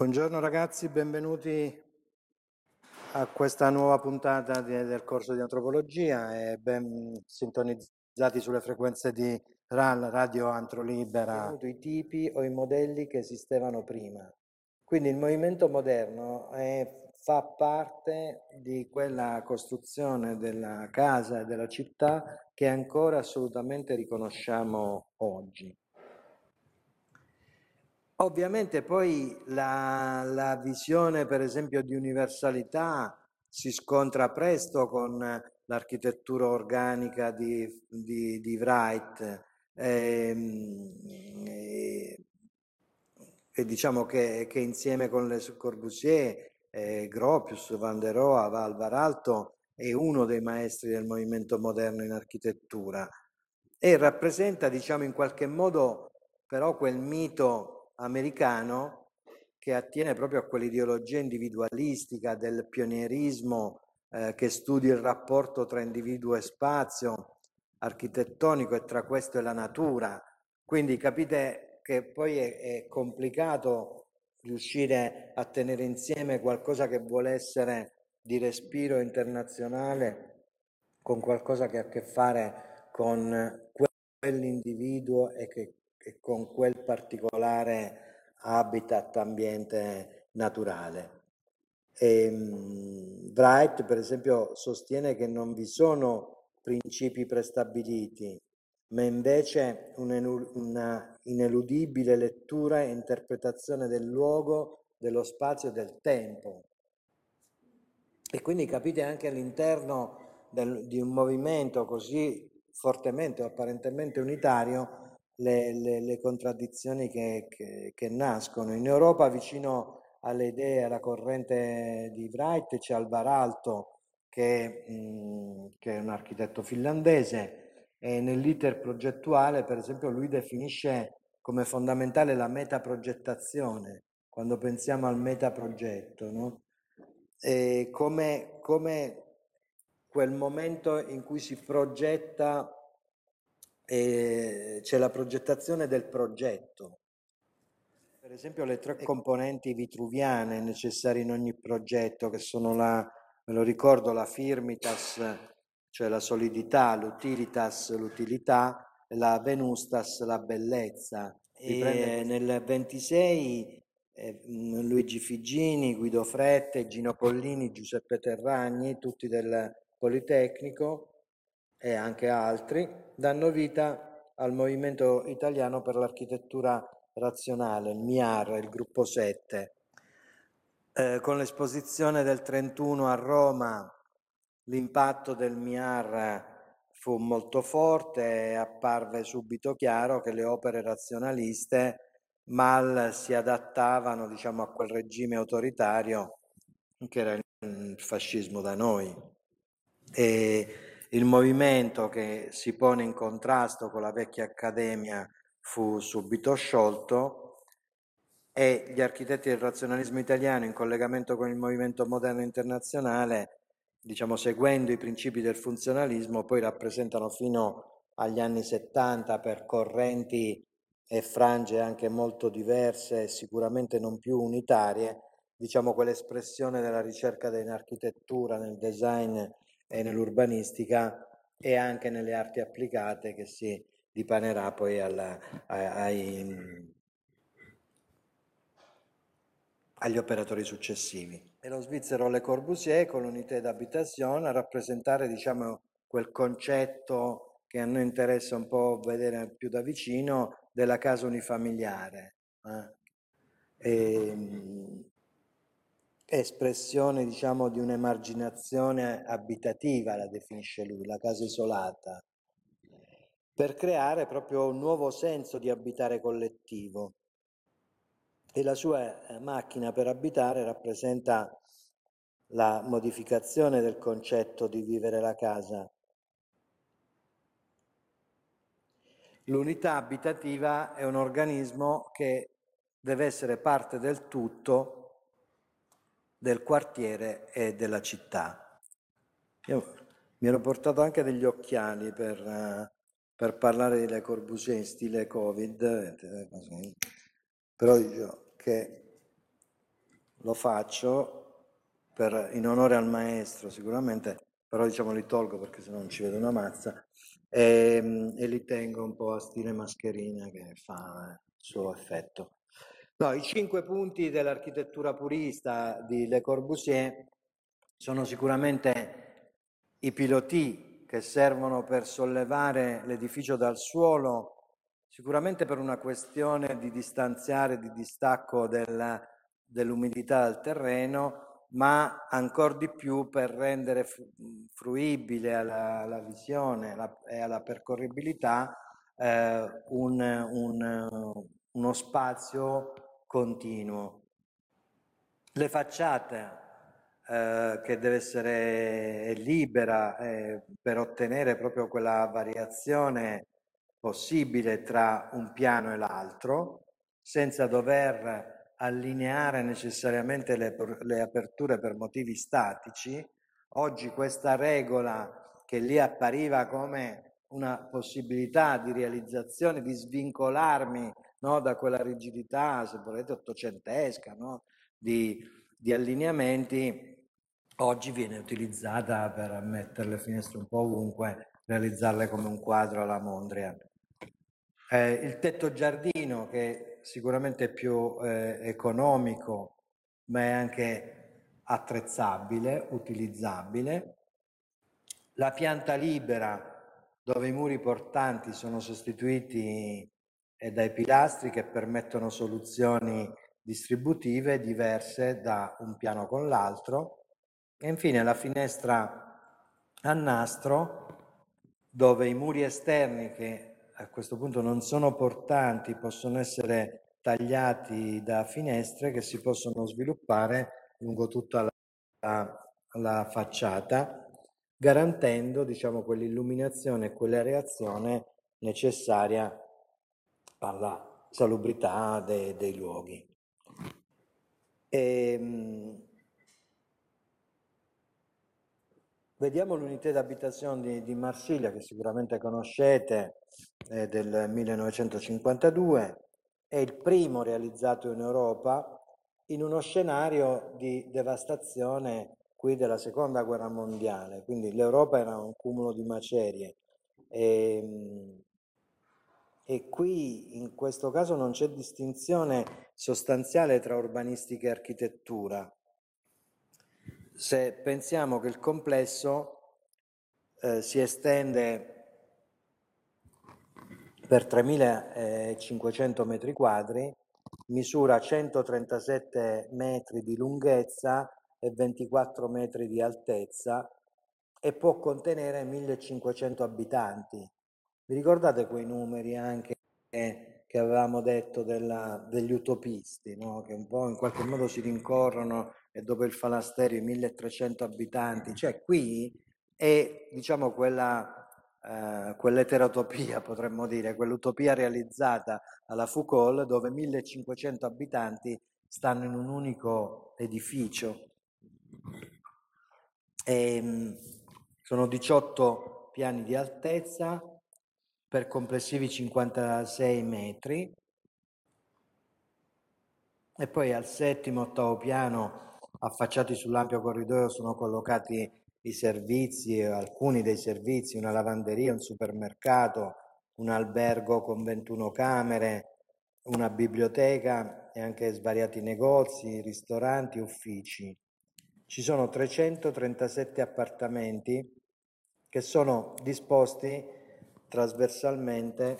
Buongiorno ragazzi, benvenuti a questa nuova puntata di, del corso di antropologia e ben sintonizzati sulle frequenze di RAL, Radio Antro Libera, i tipi o i modelli che esistevano prima. Quindi il movimento moderno è, fa parte di quella costruzione della casa e della città che ancora assolutamente riconosciamo oggi. Ovviamente poi la, la, visione, per esempio, di universalità si scontra presto con l'architettura organica di, di, di Wright. Ehm, e, e, diciamo che, che, insieme con Le Corbusier, eh, Gropius, Van der Rohe, Alvar Alto è uno dei maestri del movimento moderno in architettura e rappresenta, diciamo, in qualche modo però quel mito americano che attiene proprio a quell'ideologia individualistica del pionierismo eh, che studia il rapporto tra individuo e spazio architettonico e tra questo e la natura. Quindi capite che poi è, è complicato riuscire a tenere insieme qualcosa che vuole essere di respiro internazionale con qualcosa che ha a che fare con quell'individuo e che e con quel particolare habitat, ambiente naturale. E, um, Wright, per esempio, sostiene che non vi sono principi prestabiliti, ma invece una ineludibile lettura e interpretazione del luogo, dello spazio e del tempo. E quindi capite anche all'interno del, di un movimento così fortemente o apparentemente unitario le, le, le contraddizioni che, che, che, nascono. In Europa, vicino alle idee, alla corrente di Wright, c'è Alvar Alto, che, mh, che è un architetto finlandese, e nell'iter progettuale, per esempio, lui definisce come fondamentale la metaprogettazione, quando pensiamo al metaprogetto, no? Come, come quel momento in cui si progetta e c'è la progettazione del progetto. Per esempio le tre componenti vitruviane necessarie in ogni progetto, che sono la, me lo ricordo, la firmitas, cioè la solidità, l'utilitas, l'utilità, e la venustas, la bellezza. E nel 26 eh, Luigi Figini, Guido Frette, Gino Pollini, Giuseppe Terragni, tutti del Politecnico, e anche altri, danno vita al movimento italiano per l'architettura razionale, il MIAR, il gruppo 7. Eh, con l'esposizione del 31 a Roma l'impatto del MIAR fu molto forte e apparve subito chiaro che le opere razionaliste mal si adattavano diciamo, a quel regime autoritario che era il fascismo da noi. E il movimento che si pone in contrasto con la vecchia accademia fu subito sciolto e gli architetti del razionalismo italiano in collegamento con il movimento moderno internazionale, diciamo seguendo i principi del funzionalismo, poi rappresentano fino agli anni 70 per correnti e frange anche molto diverse e sicuramente non più unitarie, diciamo quell'espressione della ricerca in architettura, nel design e nell'urbanistica e anche nelle arti applicate che si dipanerà poi alla, ai, agli operatori successivi. E lo svizzero Le Corbusier con l'unità d'abitazione a rappresentare diciamo, quel concetto che a noi interessa un po' vedere più da vicino della casa unifamiliare. Eh? E, espressione diciamo di un'emarginazione abitativa, la definisce lui, la casa isolata, per creare proprio un nuovo senso di abitare collettivo. E la sua eh, macchina per abitare rappresenta la modificazione del concetto di vivere la casa. L'unità abitativa è un organismo che deve essere parte del tutto del quartiere e della città. Io mi ero portato anche degli occhiali per, uh, per parlare di Le Corbusier in stile Covid, però dico che lo faccio per, in onore al maestro sicuramente, però diciamo li tolgo perché se no non ci vedo una mazza e, e li tengo un po' a stile mascherina che fa il suo effetto. No, I cinque punti dell'architettura purista di Le Corbusier sono sicuramente i piloti che servono per sollevare l'edificio dal suolo, sicuramente per una questione di distanziare, di distacco del, dell'umidità dal terreno, ma ancora di più per rendere fruibile alla, alla visione la, e alla percorribilità eh, un, un, uno spazio continuo. Le facciate eh, che deve essere libera eh, per ottenere proprio quella variazione possibile tra un piano e l'altro, senza dover allineare necessariamente le, le aperture per motivi statici. Oggi questa regola che lì appariva come una possibilità di realizzazione, di svincolarmi no, da quella rigidità, se volete, ottocentesca, no, di, di allineamenti, oggi viene utilizzata per mettere le finestre un po' ovunque, realizzarle come un quadro alla Mondrian. Eh, il tetto giardino, che sicuramente è più eh, economico, ma è anche attrezzabile, utilizzabile. La pianta libera, dove i muri portanti sono sostituiti e dai pilastri che permettono soluzioni distributive diverse da un piano con l'altro. E infine la finestra a nastro dove i muri esterni che a questo punto non sono portanti possono essere tagliati da finestre che si possono sviluppare lungo tutta la, la facciata garantendo diciamo quell'illuminazione e quella reazione necessaria alla salubrità de, dei luoghi. E, ehm, vediamo l'unità d'abitazione di, di, Marsiglia che sicuramente conoscete, è del 1952, è il primo realizzato in Europa in uno scenario di devastazione qui della seconda guerra mondiale, quindi l'Europa era un cumulo di macerie. E, ehm, e qui in questo caso non c'è distinzione sostanziale tra urbanistica e architettura. Se pensiamo che il complesso eh, si estende per 3.500 metri quadri, misura 137 metri di lunghezza e 24 metri di altezza e può contenere 1.500 abitanti vi ricordate quei numeri anche che, che avevamo detto della, degli utopisti, no? che un po' in qualche modo si rincorrono e dopo il falasterio 1300 abitanti, cioè qui è diciamo quella, eh, quell'eterotopia potremmo dire, quell'utopia realizzata alla Foucault dove 1500 abitanti stanno in un unico edificio. E, ehm, sono 18 piani di altezza, per complessivi 56 metri e poi al settimo, ottavo piano affacciati sull'ampio corridoio sono collocati i servizi, alcuni dei servizi, una lavanderia, un supermercato, un albergo con 21 camere, una biblioteca e anche svariati negozi, ristoranti, uffici. Ci sono 337 appartamenti che sono disposti trasversalmente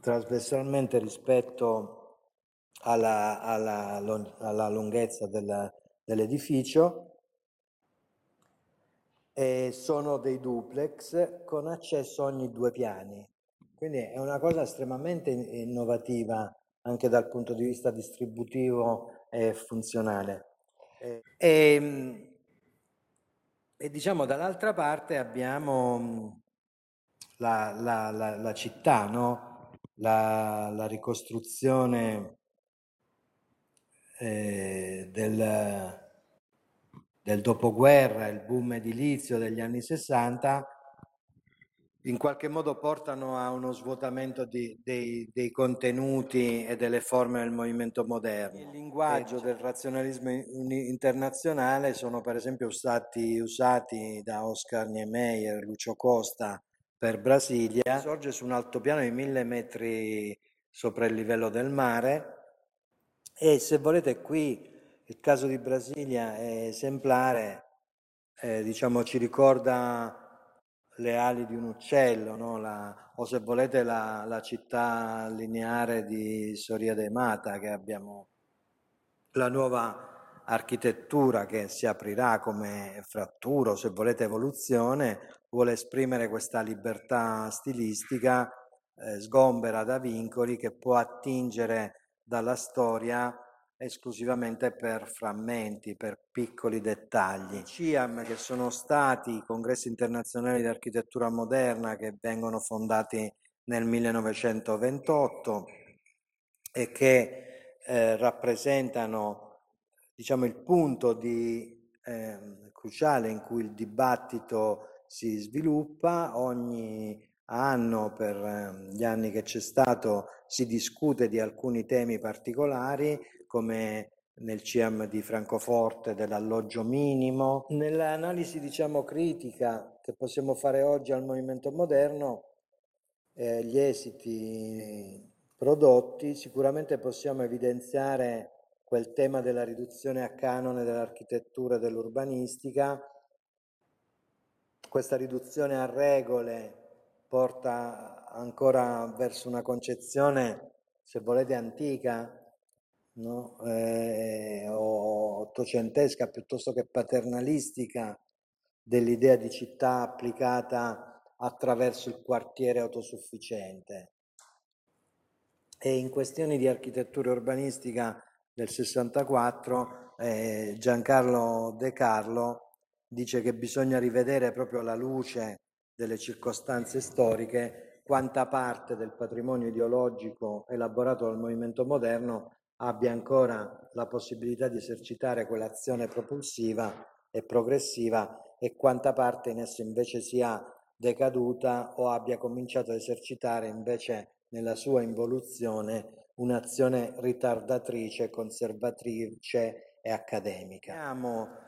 trasversalmente rispetto alla, alla, alla lunghezza della, dell'edificio e sono dei duplex con accesso ogni due piani. Quindi è una cosa estremamente innovativa anche dal punto di vista distributivo e funzionale. E, ehm, e diciamo dall'altra parte abbiamo mm, la, la, la, la città, no? la, ricostruzione eh, del, del dopoguerra, il boom edilizio degli anni 60 in qualche modo portano a uno svuotamento di, dei, dei, contenuti e delle forme del movimento moderno. Il linguaggio del razionalismo internazionale sono per esempio stati usati da Oscar Niemeyer, Lucio Costa per Brasilia, sorge su un altopiano di mille metri sopra il livello del mare. E se volete qui il caso di Brasilia è esemplare, eh, diciamo ci ricorda le ali di un uccello, no? la, o se volete la, la, città lineare di Soria de Mata che abbiamo, la nuova architettura che si aprirà come frattura o se volete evoluzione, vuole esprimere questa libertà stilistica eh, sgombera da vincoli che può attingere dalla storia esclusivamente per frammenti, per piccoli dettagli. CIAM, che sono stati i congressi internazionali di architettura moderna che vengono fondati nel 1928 e che eh, rappresentano diciamo, il punto di, eh, cruciale in cui il dibattito si sviluppa. Ogni anno, per ehm, gli anni che c'è stato, si discute di alcuni temi particolari come nel CIAM di Francoforte dell'alloggio minimo. Nell'analisi diciamo critica che possiamo fare oggi al movimento moderno, eh, gli esiti prodotti, sicuramente possiamo evidenziare quel tema della riduzione a canone dell'architettura e dell'urbanistica. Questa riduzione a regole porta ancora verso una concezione, se volete, antica, no? eh, o ottocentesca piuttosto che paternalistica dell'idea di città applicata attraverso il quartiere autosufficiente. E in questioni di architettura urbanistica del 64 eh, Giancarlo De Carlo dice che bisogna rivedere proprio la luce delle circostanze storiche quanta parte del patrimonio ideologico elaborato dal movimento moderno abbia ancora la possibilità di esercitare quell'azione propulsiva e progressiva e quanta parte in esso invece sia decaduta o abbia cominciato a esercitare invece nella sua involuzione un'azione ritardatrice, conservatrice e accademica. Abbiamo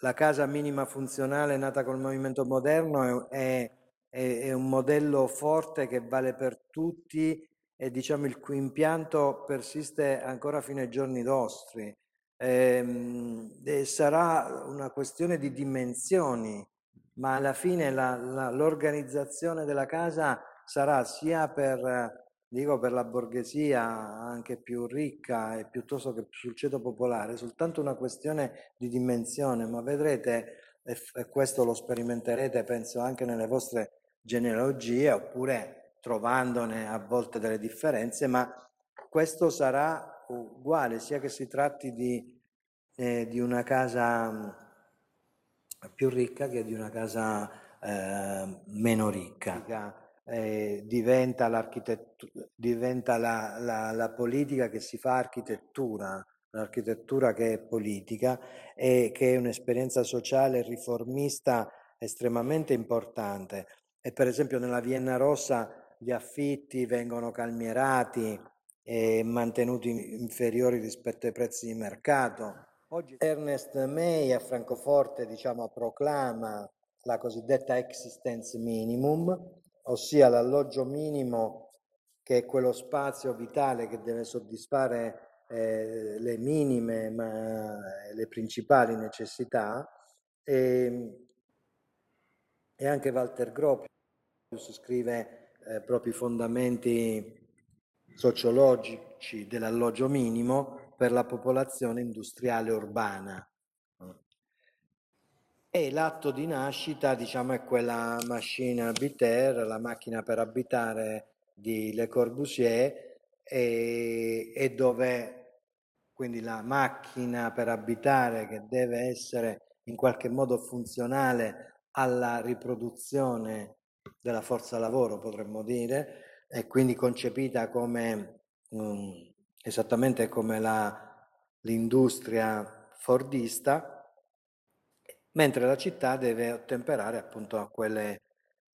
la casa minima funzionale nata col movimento moderno è, è, è un modello forte che vale per tutti e diciamo il cui impianto persiste ancora fino ai giorni nostri. Ehm, e sarà una questione di dimensioni, ma alla fine la, la, l'organizzazione della casa sarà sia per, dico, per la borghesia anche più ricca e piuttosto che sul ceto popolare, soltanto una questione di dimensione, ma vedrete, e, e questo lo sperimenterete penso anche nelle vostre genealogie, oppure trovandone a volte delle differenze, ma questo sarà uguale, sia che si tratti di, eh, di una casa mm, più ricca che di una casa eh, meno ricca. Eh, diventa, diventa la, la, la, politica che si fa architettura, l'architettura che è politica e che è un'esperienza sociale riformista estremamente importante. E per esempio nella Vienna Rossa gli affitti vengono calmierati e mantenuti inferiori rispetto ai prezzi di mercato. Oggi Ernest May a Francoforte diciamo, proclama la cosiddetta existence minimum, ossia l'alloggio minimo che è quello spazio vitale che deve soddisfare eh, le minime ma le principali necessità e, e anche Walter Gropius scrive eh, propri fondamenti sociologici dell'alloggio minimo per la popolazione industriale urbana. E l'atto di nascita, diciamo, è quella machine habiter, la macchina per abitare di Le Corbusier, e, e dove quindi la macchina per abitare che deve essere in qualche modo funzionale alla riproduzione della forza lavoro, potremmo dire, e quindi concepita come um, esattamente come la, l'industria fordista, mentre la città deve ottemperare appunto a quelle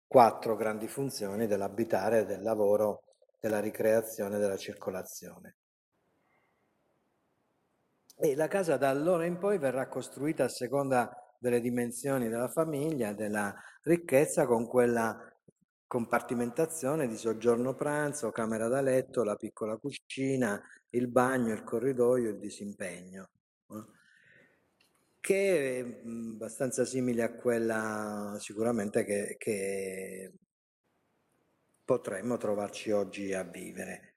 quattro grandi funzioni dell'abitare, del lavoro, della ricreazione della circolazione. E la casa da allora in poi verrà costruita a seconda delle dimensioni della famiglia, della ricchezza, con quella compartimentazione di soggiorno pranzo, camera da letto, la piccola cucina, il bagno, il corridoio, il disimpegno, che è abbastanza simile a quella sicuramente che, che potremmo trovarci oggi a vivere.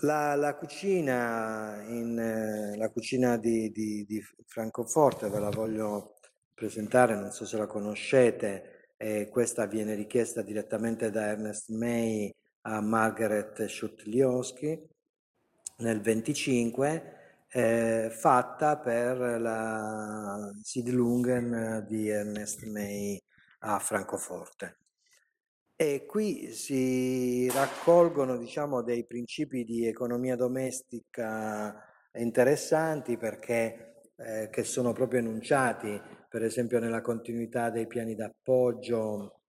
La, la, cucina, in, eh, la cucina di, di, di, Francoforte ve la voglio presentare, non so se la conoscete, eh, questa viene richiesta direttamente da Ernest May a Margaret Schutliowski nel 25, eh, fatta per la Sidlungen di Ernest May a Francoforte. E qui si raccolgono, diciamo, dei principi di economia domestica interessanti perché eh, che sono proprio enunciati, per esempio nella continuità dei piani d'appoggio,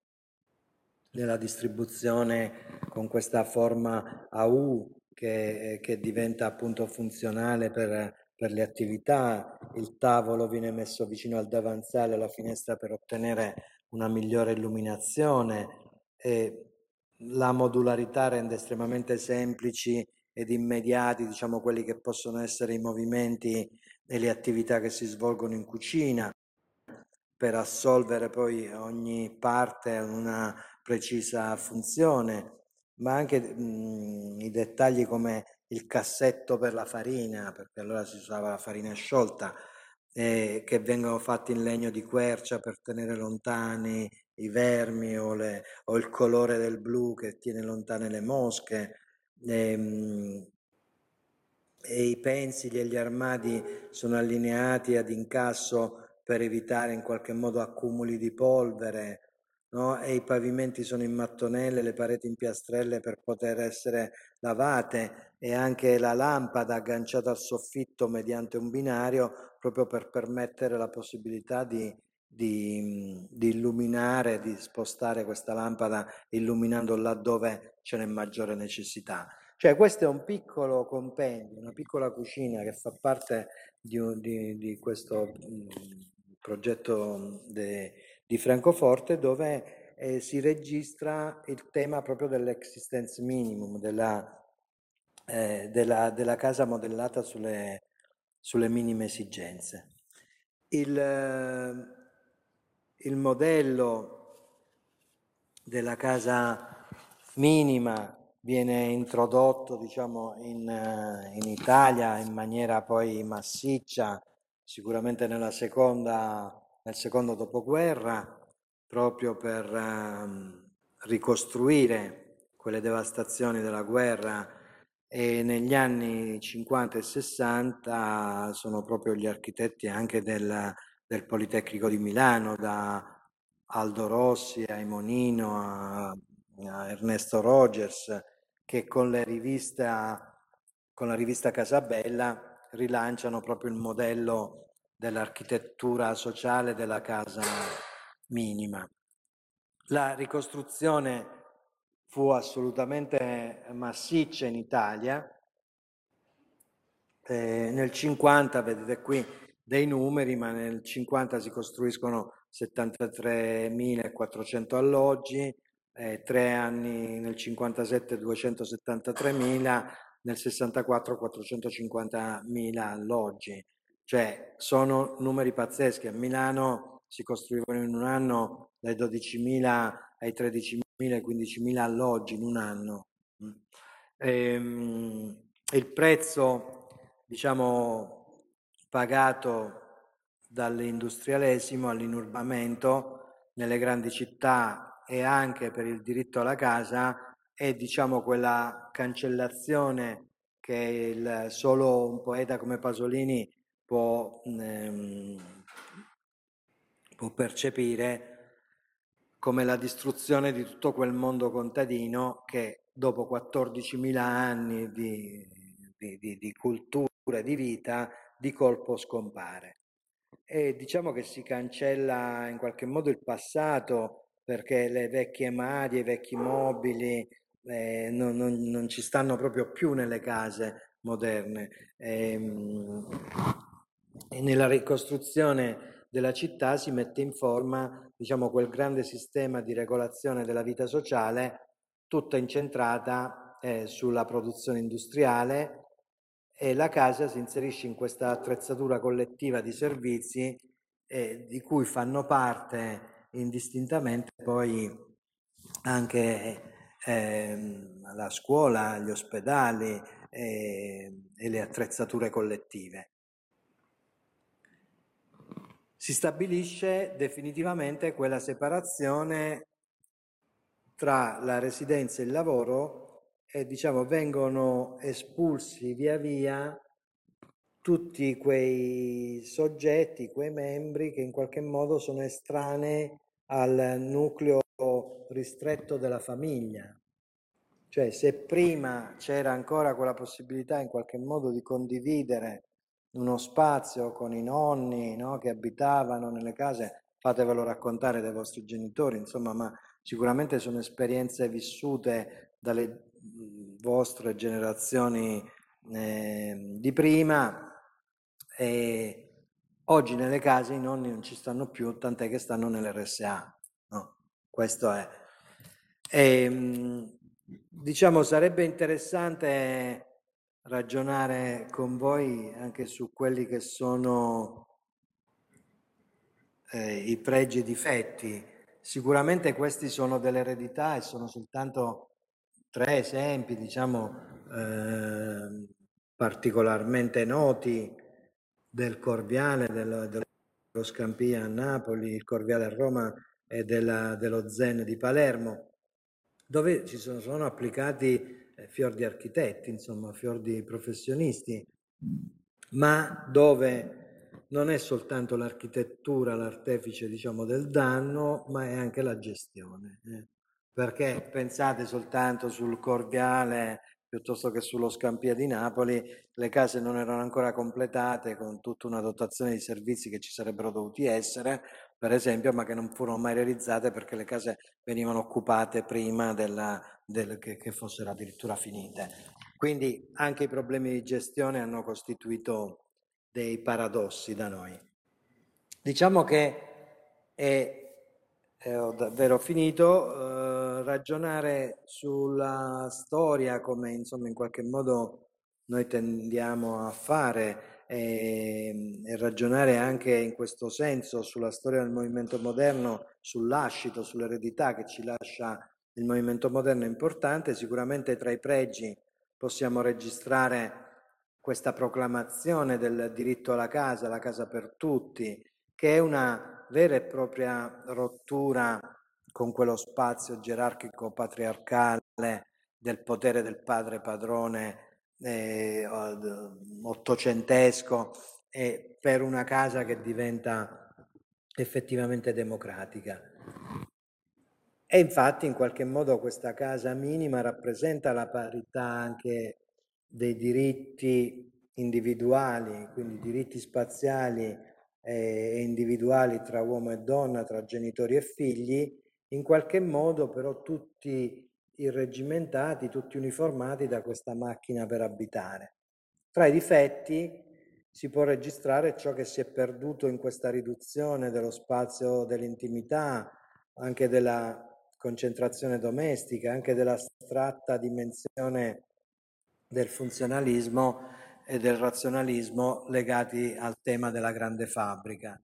nella distribuzione con questa forma a U che, che diventa appunto funzionale per, per le attività, il tavolo viene messo vicino al davanzale, alla finestra per ottenere una migliore illuminazione, e la modularità rende estremamente semplici ed immediati, diciamo, quelli che possono essere i movimenti e le attività che si svolgono in cucina. Per assolvere poi ogni parte una precisa funzione, ma anche mh, i dettagli come il cassetto per la farina, perché allora si usava la farina sciolta, eh, che vengono fatti in legno di quercia per tenere lontani i vermi o, le, o il colore del blu che tiene lontane le mosche. E, ehm, e i pensili e gli armadi sono allineati ad incasso per evitare in qualche modo accumuli di polvere, no? e i pavimenti sono in mattonelle, le pareti in piastrelle per poter essere lavate e anche la lampada agganciata al soffitto mediante un binario proprio per permettere la possibilità di di, di, illuminare, di spostare questa lampada illuminando laddove ce n'è maggiore necessità. Cioè questo è un piccolo compendio, una piccola cucina che fa parte di, di, questo progetto de, di Francoforte dove eh, si registra il tema proprio dell'existence minimum, della, eh, della, della casa modellata sulle, sulle minime esigenze. Il, il modello della casa minima viene introdotto diciamo, in, in, Italia in maniera poi massiccia, sicuramente nella seconda, nel secondo dopoguerra, proprio per um, ricostruire quelle devastazioni della guerra. E negli anni 50 e 60 sono proprio gli architetti anche del, del Politecnico di Milano, da Aldo Rossi a Imonino a, a Ernesto Rogers, che con, rivista, con la rivista Casabella rilanciano proprio il modello dell'architettura sociale della casa minima. La ricostruzione fu assolutamente massiccia in Italia. Eh, nel 50, vedete qui, dei numeri, ma nel 50 si costruiscono 73.400 alloggi, eh, tre anni nel 57 273.000, nel 64 450.000 alloggi. Cioè sono numeri pazzeschi. A Milano si costruivano in un anno dai 12.000 ai 13.000, ai 15.000 alloggi in un anno. Ehm, il prezzo, diciamo, pagato dall'industrialesimo all'inurbamento nelle grandi città e anche per il diritto alla casa è diciamo quella cancellazione che il, solo un poeta come Pasolini può, ehm, può percepire come la distruzione di tutto quel mondo contadino che dopo 14.000 anni di, di, di, di cultura di vita di colpo scompare. E diciamo che si cancella in qualche modo il passato perché le vecchie madie, i vecchi mobili eh, non, non, non, ci stanno proprio più nelle case moderne. E, ehm, e nella ricostruzione della città si mette in forma diciamo, quel grande sistema di regolazione della vita sociale, tutta incentrata eh, sulla produzione industriale e la casa si inserisce in questa attrezzatura collettiva di servizi eh, di cui fanno parte indistintamente poi anche eh, la scuola, gli ospedali eh, e le attrezzature collettive. Si stabilisce definitivamente quella separazione tra la residenza e il lavoro e diciamo vengono espulsi via via tutti quei soggetti, quei membri che in qualche modo sono estranei al nucleo ristretto della famiglia. Cioè se prima c'era ancora quella possibilità in qualche modo di condividere uno spazio con i nonni no, che abitavano nelle case, fatevelo raccontare dai vostri genitori, insomma, ma sicuramente sono esperienze vissute dalle vostre generazioni eh, di prima e oggi nelle case i nonni non ci stanno più, tant'è che stanno nell'RSA. No, questo è. E, ehm, diciamo, sarebbe interessante ragionare con voi anche su quelli che sono eh, i pregi e i difetti. Sicuramente questi sono dell'eredità e sono soltanto tre esempi, diciamo, eh, particolarmente noti del Corviale, dello, dello Scampia a Napoli, il Corviale a Roma e della, dello Zen di Palermo, dove ci sono, sono applicati fior di architetti, insomma, fior di professionisti, ma dove non è soltanto l'architettura l'artefice, diciamo, del danno, ma è anche la gestione. Eh. Perché pensate soltanto sul Corviale piuttosto che sullo Scampia di Napoli, le case non erano ancora completate con tutta una dotazione di servizi che ci sarebbero dovuti essere, per esempio, ma che non furono mai realizzate perché le case venivano occupate prima della, del, che, che fossero addirittura finite. Quindi anche i problemi di gestione hanno costituito dei paradossi da noi. Diciamo che è e ho davvero finito, eh, ragionare sulla storia come insomma in qualche modo noi tendiamo a fare e, e, ragionare anche in questo senso sulla storia del movimento moderno, sull'ascito, sull'eredità che ci lascia il movimento moderno è importante, sicuramente tra i pregi possiamo registrare questa proclamazione del diritto alla casa, la casa per tutti, che è una vera e propria rottura con quello spazio gerarchico patriarcale del potere del padre padrone eh, ottocentesco e per una casa che diventa effettivamente democratica. E infatti in qualche modo questa casa minima rappresenta la parità anche dei diritti individuali, quindi diritti spaziali e individuali tra uomo e donna, tra genitori e figli, in qualche modo però tutti irreggimentati, tutti uniformati da questa macchina per abitare. Tra i difetti si può registrare ciò che si è perduto in questa riduzione dello spazio dell'intimità, anche della concentrazione domestica, anche dell'astratta dimensione del funzionalismo e del razionalismo legati al tema della grande fabbrica.